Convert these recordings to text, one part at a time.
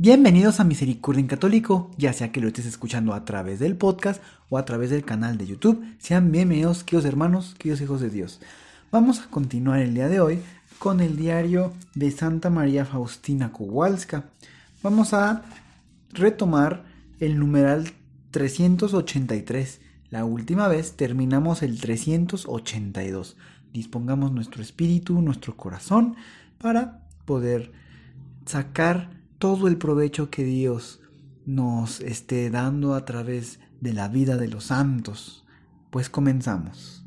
Bienvenidos a Misericordia en Católico, ya sea que lo estés escuchando a través del podcast o a través del canal de YouTube. Sean bienvenidos, queridos hermanos, queridos hijos de Dios. Vamos a continuar el día de hoy con el diario de Santa María Faustina Kowalska. Vamos a retomar el numeral 383. La última vez terminamos el 382. Dispongamos nuestro espíritu, nuestro corazón para poder sacar todo el provecho que Dios nos esté dando a través de la vida de los santos. Pues comenzamos.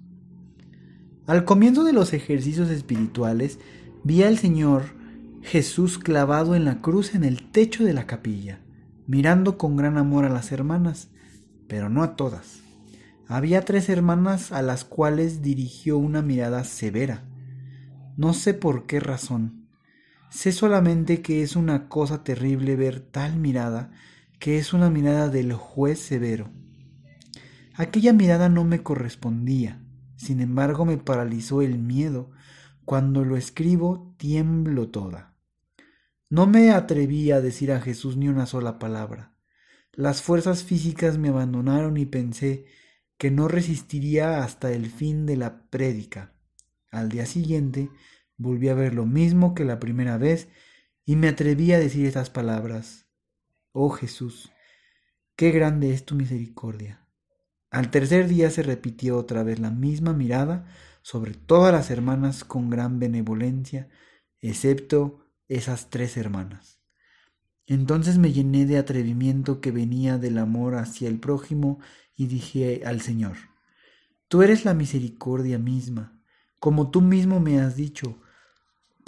Al comienzo de los ejercicios espirituales, vi al Señor Jesús clavado en la cruz en el techo de la capilla, mirando con gran amor a las hermanas, pero no a todas. Había tres hermanas a las cuales dirigió una mirada severa. No sé por qué razón Sé solamente que es una cosa terrible ver tal mirada, que es una mirada del juez severo. Aquella mirada no me correspondía, sin embargo me paralizó el miedo. Cuando lo escribo tiemblo toda. No me atreví a decir a Jesús ni una sola palabra. Las fuerzas físicas me abandonaron y pensé que no resistiría hasta el fin de la prédica. Al día siguiente Volví a ver lo mismo que la primera vez y me atreví a decir estas palabras. Oh Jesús, qué grande es tu misericordia. Al tercer día se repitió otra vez la misma mirada sobre todas las hermanas con gran benevolencia, excepto esas tres hermanas. Entonces me llené de atrevimiento que venía del amor hacia el prójimo y dije al Señor, Tú eres la misericordia misma, como tú mismo me has dicho,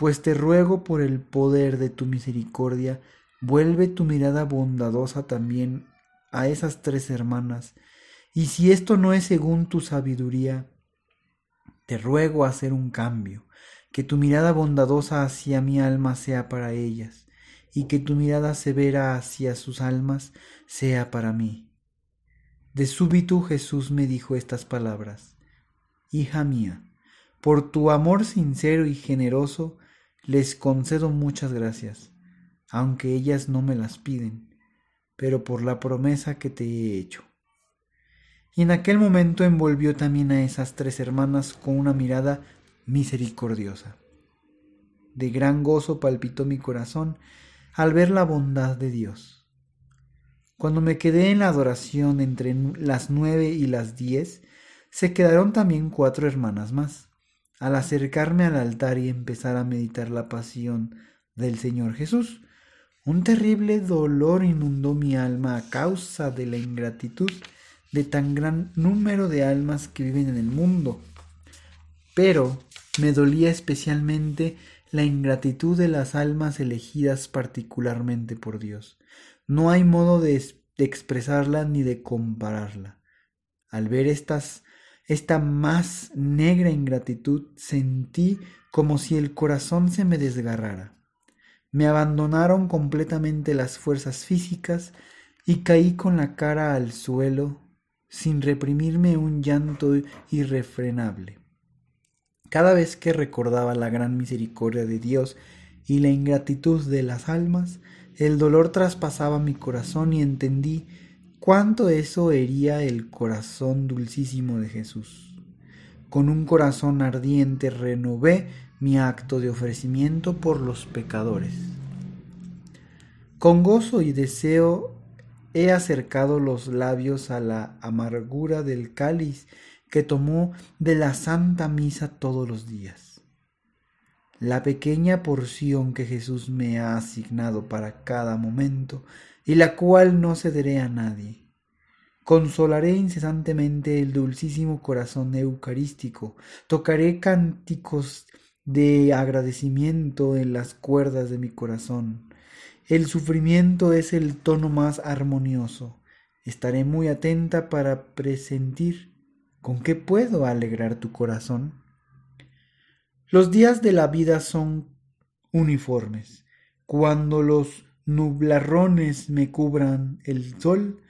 pues te ruego por el poder de tu misericordia, vuelve tu mirada bondadosa también a esas tres hermanas, y si esto no es según tu sabiduría, te ruego hacer un cambio, que tu mirada bondadosa hacia mi alma sea para ellas, y que tu mirada severa hacia sus almas sea para mí. De súbito Jesús me dijo estas palabras, Hija mía, por tu amor sincero y generoso, les concedo muchas gracias, aunque ellas no me las piden, pero por la promesa que te he hecho. Y en aquel momento envolvió también a esas tres hermanas con una mirada misericordiosa. De gran gozo palpitó mi corazón al ver la bondad de Dios. Cuando me quedé en la adoración entre las nueve y las diez, se quedaron también cuatro hermanas más al acercarme al altar y empezar a meditar la pasión del Señor Jesús, un terrible dolor inundó mi alma a causa de la ingratitud de tan gran número de almas que viven en el mundo. Pero me dolía especialmente la ingratitud de las almas elegidas particularmente por Dios. No hay modo de, expresarla ni de compararla. Al ver estas esta más negra ingratitud, sentí como si el corazón se me desgarrara. Me abandonaron completamente las fuerzas físicas y caí con la cara al suelo sin reprimirme un llanto irrefrenable. Cada vez que recordaba la gran misericordia de Dios y la ingratitud de las almas, el dolor traspasaba mi corazón y entendí cuánto eso hería el corazón dulcísimo de Jesús. Con un corazón ardiente renové mi acto de ofrecimiento por los pecadores. Con gozo y deseo he acercado los labios a la amargura del cáliz que tomó de la Santa Misa todos los días. La pequeña porción que Jesús me ha asignado para cada momento y la cual no cederé a nadie. Consolaré incesantemente el dulcísimo corazón eucarístico, tocaré cánticos de agradecimiento en las cuerdas de mi corazón, El sufrimiento es el tono más armonioso. Estaré muy atenta para presentir con qué puedo alegrar tu corazón. Los días de la vida son uniformes. Cuando los nublarrones me cubran el sol,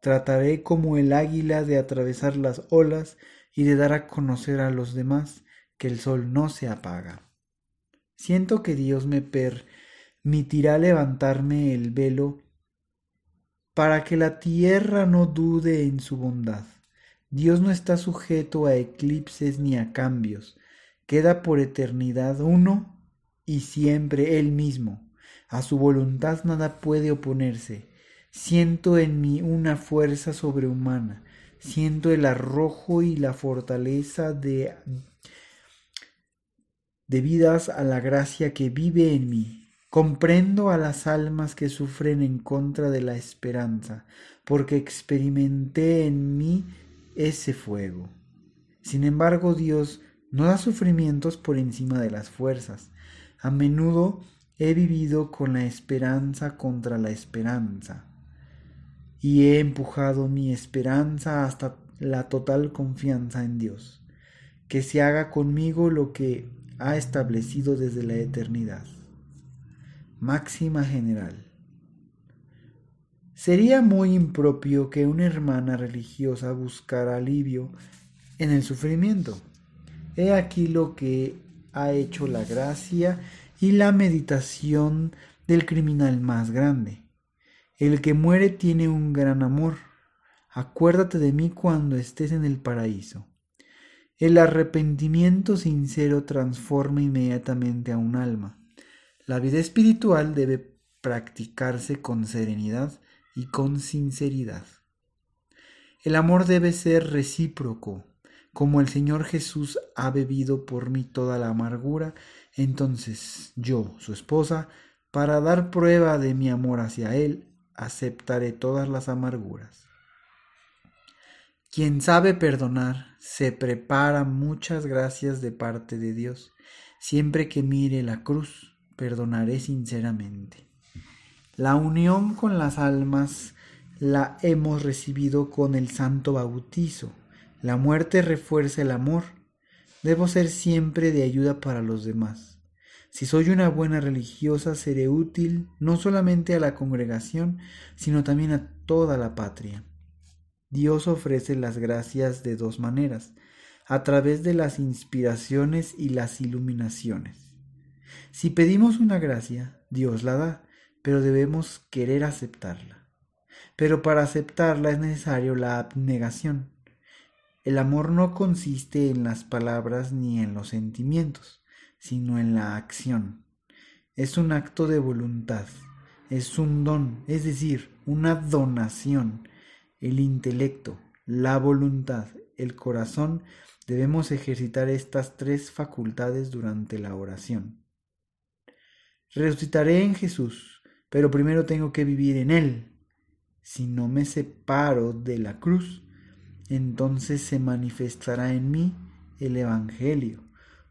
trataré como el águila de atravesar las olas y de dar a conocer a los demás que el sol no se apaga. Siento que Dios me permitirá levantarme el velo para que la tierra no dude en su bondad. Dios no está sujeto a eclipses ni a cambios, queda por eternidad uno y siempre Él mismo. A su voluntad nada puede oponerse. Siento en mí una fuerza sobrehumana, siento el arrojo y la fortaleza de debidas a la gracia que vive en mí. Comprendo a las almas que sufren en contra de la esperanza, porque experimenté en mí ese fuego. Sin embargo, Dios no da sufrimientos por encima de las fuerzas. A menudo he vivido con la esperanza contra la esperanza y he empujado mi esperanza hasta la total confianza en Dios, que se haga conmigo lo que ha establecido desde la eternidad. Máxima general. Sería muy impropio que una hermana religiosa buscara alivio en el sufrimiento. He aquí lo que ha hecho la gracia y la meditación del criminal más grande. El que muere tiene un gran amor. Acuérdate de mí cuando estés en el paraíso. El arrepentimiento sincero transforma inmediatamente a un alma. La vida espiritual debe practicarse con serenidad y con sinceridad. El amor debe ser recíproco, como el Señor Jesús ha bebido por mí toda la amargura, entonces yo, su esposa, para dar prueba de mi amor hacia Él, aceptaré todas las amarguras. Quien sabe perdonar se prepara muchas gracias de parte de Dios. Siempre que mire la cruz, perdonaré sinceramente. La unión con las almas la hemos recibido con el santo bautizo la muerte refuerza el amor. Debo ser siempre de ayuda para los demás. Si soy una buena religiosa, seré útil no solamente a la congregación, sino también a toda la patria. Dios ofrece las gracias de dos maneras, a través de las inspiraciones y las iluminaciones. Si pedimos una gracia, Dios la da, pero debemos querer aceptarla. Pero para aceptarla es necesario la abnegación. El amor no consiste en las palabras ni en los sentimientos, sino en la acción. Es un acto de voluntad, es un don, es decir, una donación. El intelecto, la voluntad, el corazón, debemos ejercitar estas tres facultades durante la oración. Resucitaré en Jesús, pero primero tengo que vivir en Él. Si no me separo de la cruz, entonces se manifestará en mí el Evangelio.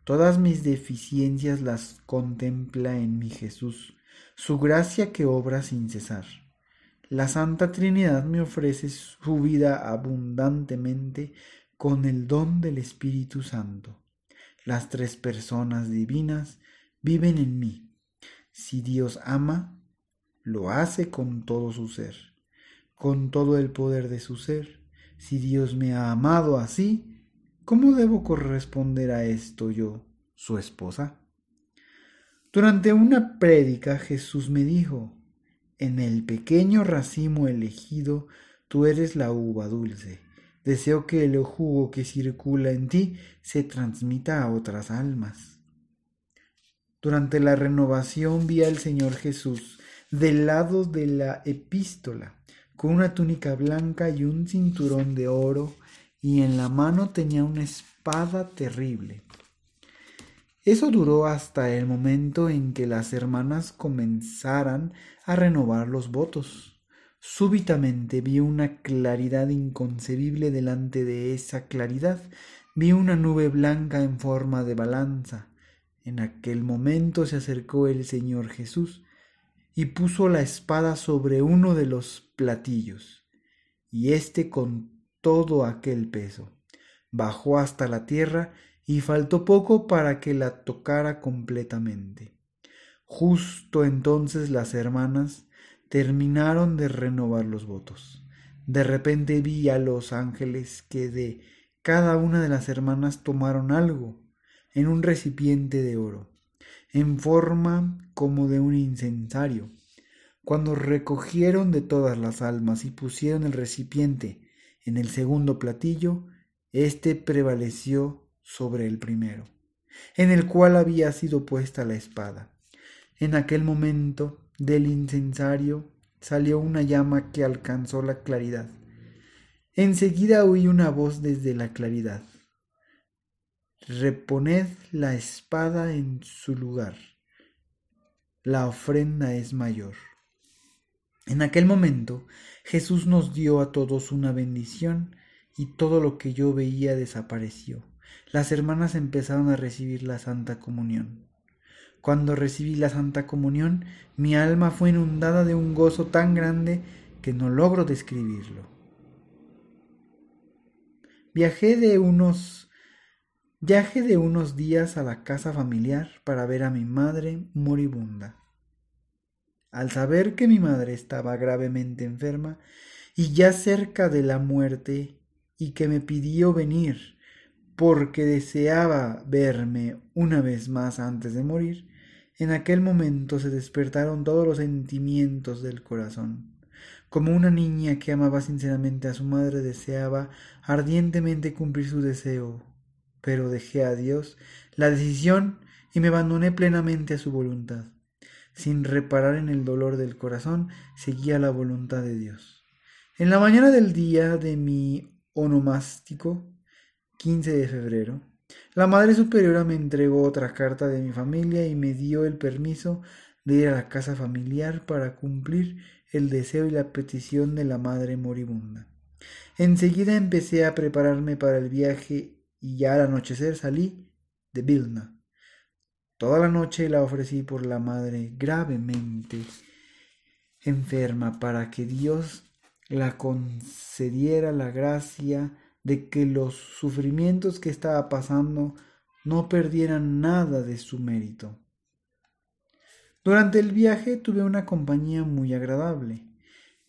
Todas mis deficiencias las contempla en mi Jesús, su gracia que obra sin cesar. La Santa Trinidad me ofrece su vida abundantemente con el don del Espíritu Santo. Las tres personas divinas viven en mí. Si Dios ama, lo hace con todo su ser, con todo el poder de su ser si Dios me ha amado así, ¿cómo debo corresponder a esto yo, su esposa? Durante una prédica Jesús me dijo, en el pequeño racimo elegido tú eres la uva dulce. Deseo que el jugo que circula en ti se transmita a otras almas. Durante la renovación vi al Señor Jesús del lado de la epístola con una túnica blanca y un cinturón de oro, y en la mano tenía una espada terrible. Eso duró hasta el momento en que las hermanas comenzaran a renovar los votos. Súbitamente vi una claridad inconcebible delante de esa claridad. Vi una nube blanca en forma de balanza. En aquel momento se acercó el Señor Jesús y puso la espada sobre uno de los platillos, y éste con todo aquel peso bajó hasta la tierra y faltó poco para que la tocara completamente. Justo entonces las hermanas terminaron de renovar los votos. De repente vi a los ángeles que de cada una de las hermanas tomaron algo en un recipiente de oro, en forma como de un incensario. Cuando recogieron de todas las almas y pusieron el recipiente en el segundo platillo, éste prevaleció sobre el primero, en el cual había sido puesta la espada. En aquel momento del incensario salió una llama que alcanzó la claridad. Enseguida oí una voz desde la claridad. Reponed la espada en su lugar. La ofrenda es mayor. En aquel momento Jesús nos dio a todos una bendición y todo lo que yo veía desapareció. Las hermanas empezaron a recibir la Santa Comunión. Cuando recibí la Santa Comunión, mi alma fue inundada de un gozo tan grande que no logro describirlo. Viajé de unos Viaje de unos días a la casa familiar para ver a mi madre moribunda. Al saber que mi madre estaba gravemente enferma y ya cerca de la muerte y que me pidió venir porque deseaba verme una vez más antes de morir, en aquel momento se despertaron todos los sentimientos del corazón. Como una niña que amaba sinceramente a su madre deseaba ardientemente cumplir su deseo pero dejé a Dios la decisión y me abandoné plenamente a su voluntad. Sin reparar en el dolor del corazón, seguía la voluntad de Dios. En la mañana del día de mi onomástico, 15 de febrero, la Madre Superiora me entregó otra carta de mi familia y me dio el permiso de ir a la casa familiar para cumplir el deseo y la petición de la Madre moribunda. Enseguida empecé a prepararme para el viaje y ya al anochecer salí de Vilna. Toda la noche la ofrecí por la madre gravemente enferma para que Dios la concediera la gracia de que los sufrimientos que estaba pasando no perdieran nada de su mérito. Durante el viaje tuve una compañía muy agradable,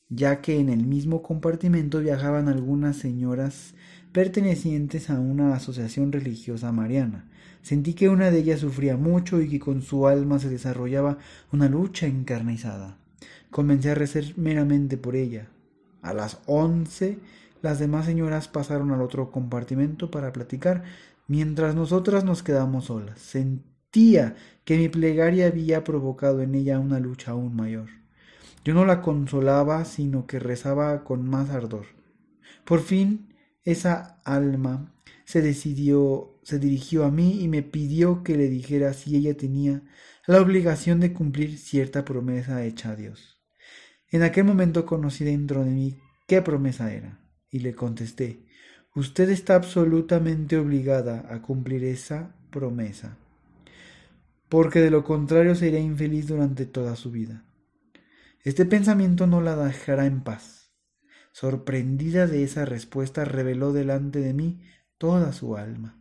ya que en el mismo compartimento viajaban algunas señoras pertenecientes a una asociación religiosa mariana. Sentí que una de ellas sufría mucho y que con su alma se desarrollaba una lucha encarnizada. Comencé a rezar meramente por ella. A las once las demás señoras pasaron al otro compartimento para platicar, mientras nosotras nos quedamos solas. Sentía que mi plegaria había provocado en ella una lucha aún mayor. Yo no la consolaba, sino que rezaba con más ardor. Por fin esa alma se decidió, se dirigió a mí y me pidió que le dijera si ella tenía la obligación de cumplir cierta promesa hecha a Dios. En aquel momento conocí dentro de mí qué promesa era, y le contesté, usted está absolutamente obligada a cumplir esa promesa, porque de lo contrario sería infeliz durante toda su vida. Este pensamiento no la dejará en paz sorprendida de esa respuesta, reveló delante de mí toda su alma.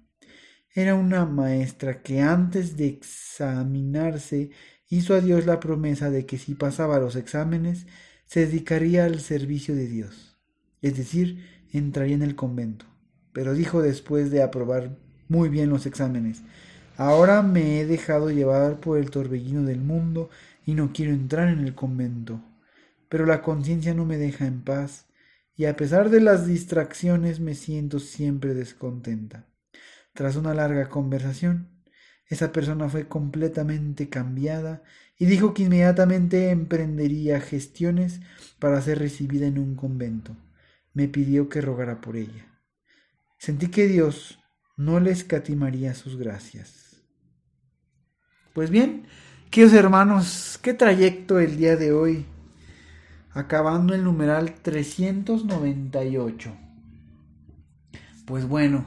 Era una maestra que antes de examinarse hizo a Dios la promesa de que si pasaba los exámenes se dedicaría al servicio de Dios, es decir, entraría en el convento. Pero dijo después de aprobar muy bien los exámenes, ahora me he dejado llevar por el torbellino del mundo y no quiero entrar en el convento. Pero la conciencia no me deja en paz y a pesar de las distracciones me siento siempre descontenta. Tras una larga conversación, esa persona fue completamente cambiada y dijo que inmediatamente emprendería gestiones para ser recibida en un convento. Me pidió que rogara por ella. Sentí que Dios no le escatimaría sus gracias. Pues bien, queridos hermanos, qué trayecto el día de hoy acabando el numeral 398. Pues bueno,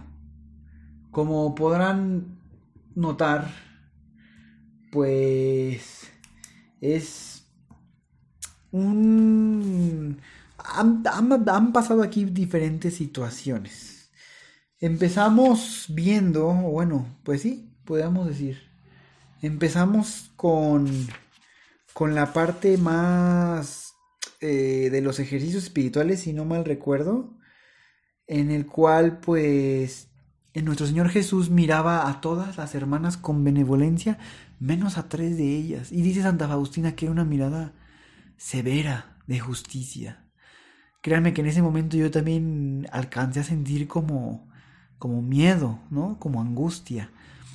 como podrán notar, pues es han, pasado aquí diferentes situaciones. Empezamos viendo, bueno, pues sí, podemos decir. Empezamos con, con la parte más eh, de los ejercicios espirituales, si no mal recuerdo, en el cual pues en nuestro Señor Jesús miraba a todas las hermanas con benevolencia, menos a tres de ellas. Y dice Santa Faustina que era una mirada severa de justicia. Créanme que en ese momento yo también alcancé a sentir como, como miedo, ¿no? Como angustia.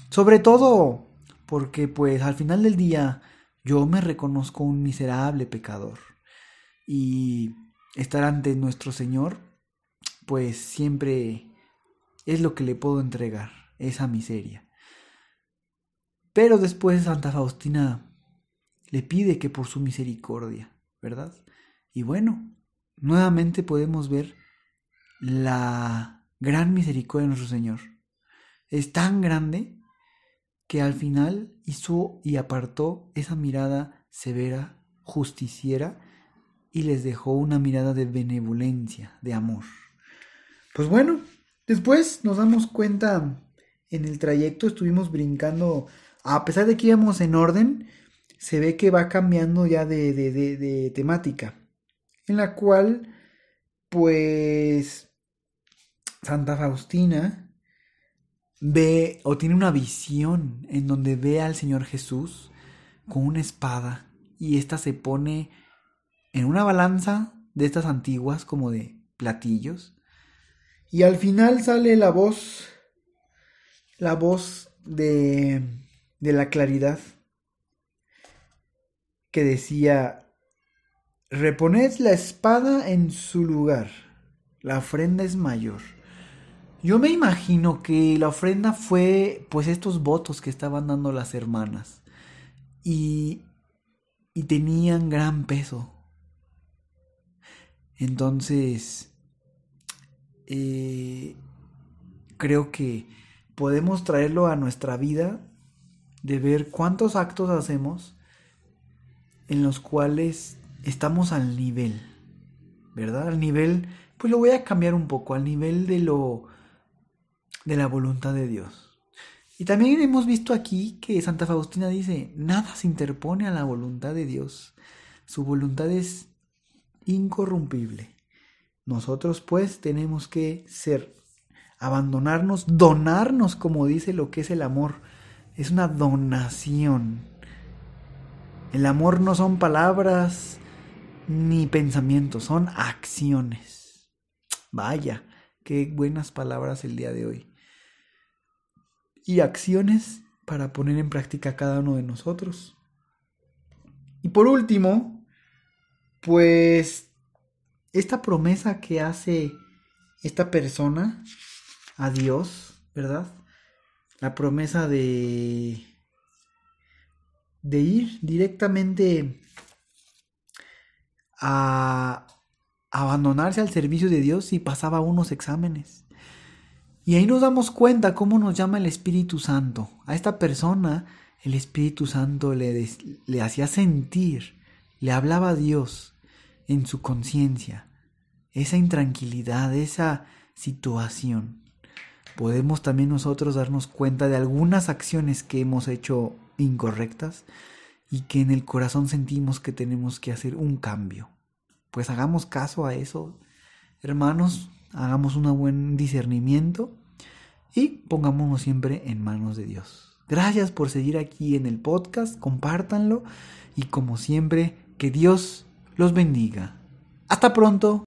Sobre todo porque pues al final del día yo me reconozco un miserable pecador. Y estar ante nuestro Señor pues siempre es lo que le puedo entregar, esa miseria. Pero después Santa Faustina le pide que por su misericordia, ¿verdad? Y bueno, nuevamente podemos ver la gran misericordia de nuestro Señor. Es tan grande que al final hizo y apartó esa mirada severa, justiciera, y les dejó una mirada de benevolencia, de amor. Pues bueno, después nos damos cuenta en el trayecto, estuvimos brincando, a pesar de que íbamos en orden, se ve que va cambiando ya de, de, de, temática, en la cual, pues, Santa Faustina ve o tiene una visión en donde ve al Señor Jesús con una espada y ésta se pone en una balanza de estas antiguas como de platillos y al final sale la voz la voz de de la claridad que decía, reponed la espada en su lugar, la ofrenda es mayor. Yo me imagino que la ofrenda fue pues estos votos que estaban dando las hermanas y, y tenían gran peso. Entonces, eh, creo que podemos traerlo a nuestra vida de ver cuántos actos hacemos en los cuales estamos al nivel, ¿verdad? Al nivel, pues lo voy a cambiar un poco, al nivel de lo de la voluntad de Dios. Y también hemos visto aquí que Santa Faustina dice, nada se interpone a la voluntad de Dios. Su voluntad es incorrumpible. Nosotros pues tenemos que ser, abandonarnos, donarnos, como dice lo que es el amor. Es una donación el amor no son palabras ni pensamientos, son acciones. Vaya, qué buenas palabras el día de hoy. Y acciones para poner en práctica cada uno de nosotros. Y por último, pues esta promesa que hace esta persona a Dios, ¿verdad? La promesa de de ir directamente a abandonarse al servicio de Dios y pasaba unos exámenes. Y ahí nos damos cuenta cómo nos llama el Espíritu Santo. A esta persona el Espíritu Santo le, le hacía sentir, le hablaba a Dios en su conciencia, esa intranquilidad, esa situación. Podemos también nosotros darnos cuenta de algunas acciones que hemos hecho incorrectas y que en el corazón sentimos que tenemos que hacer un cambio. Pues hagamos caso a eso, hermanos, hagamos un buen discernimiento y pongámonos siempre en manos de Dios. Gracias por seguir aquí en el podcast, compártanlo y como siempre, que Dios los bendiga. Hasta pronto.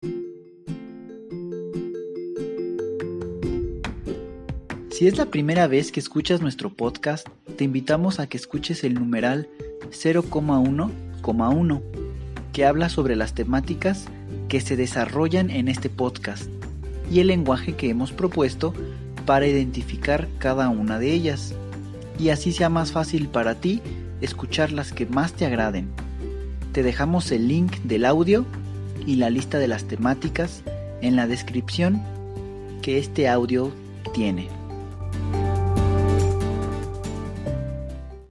Si es la primera vez que escuchas nuestro podcast, te invitamos a que escuches el numeral 0,1,1, que habla sobre las temáticas que se desarrollan en este podcast y el lenguaje que hemos propuesto para identificar cada una de ellas, y así sea más fácil para ti escuchar las que más te agraden. Te dejamos el link del audio y la lista de las temáticas en la descripción que este audio tiene.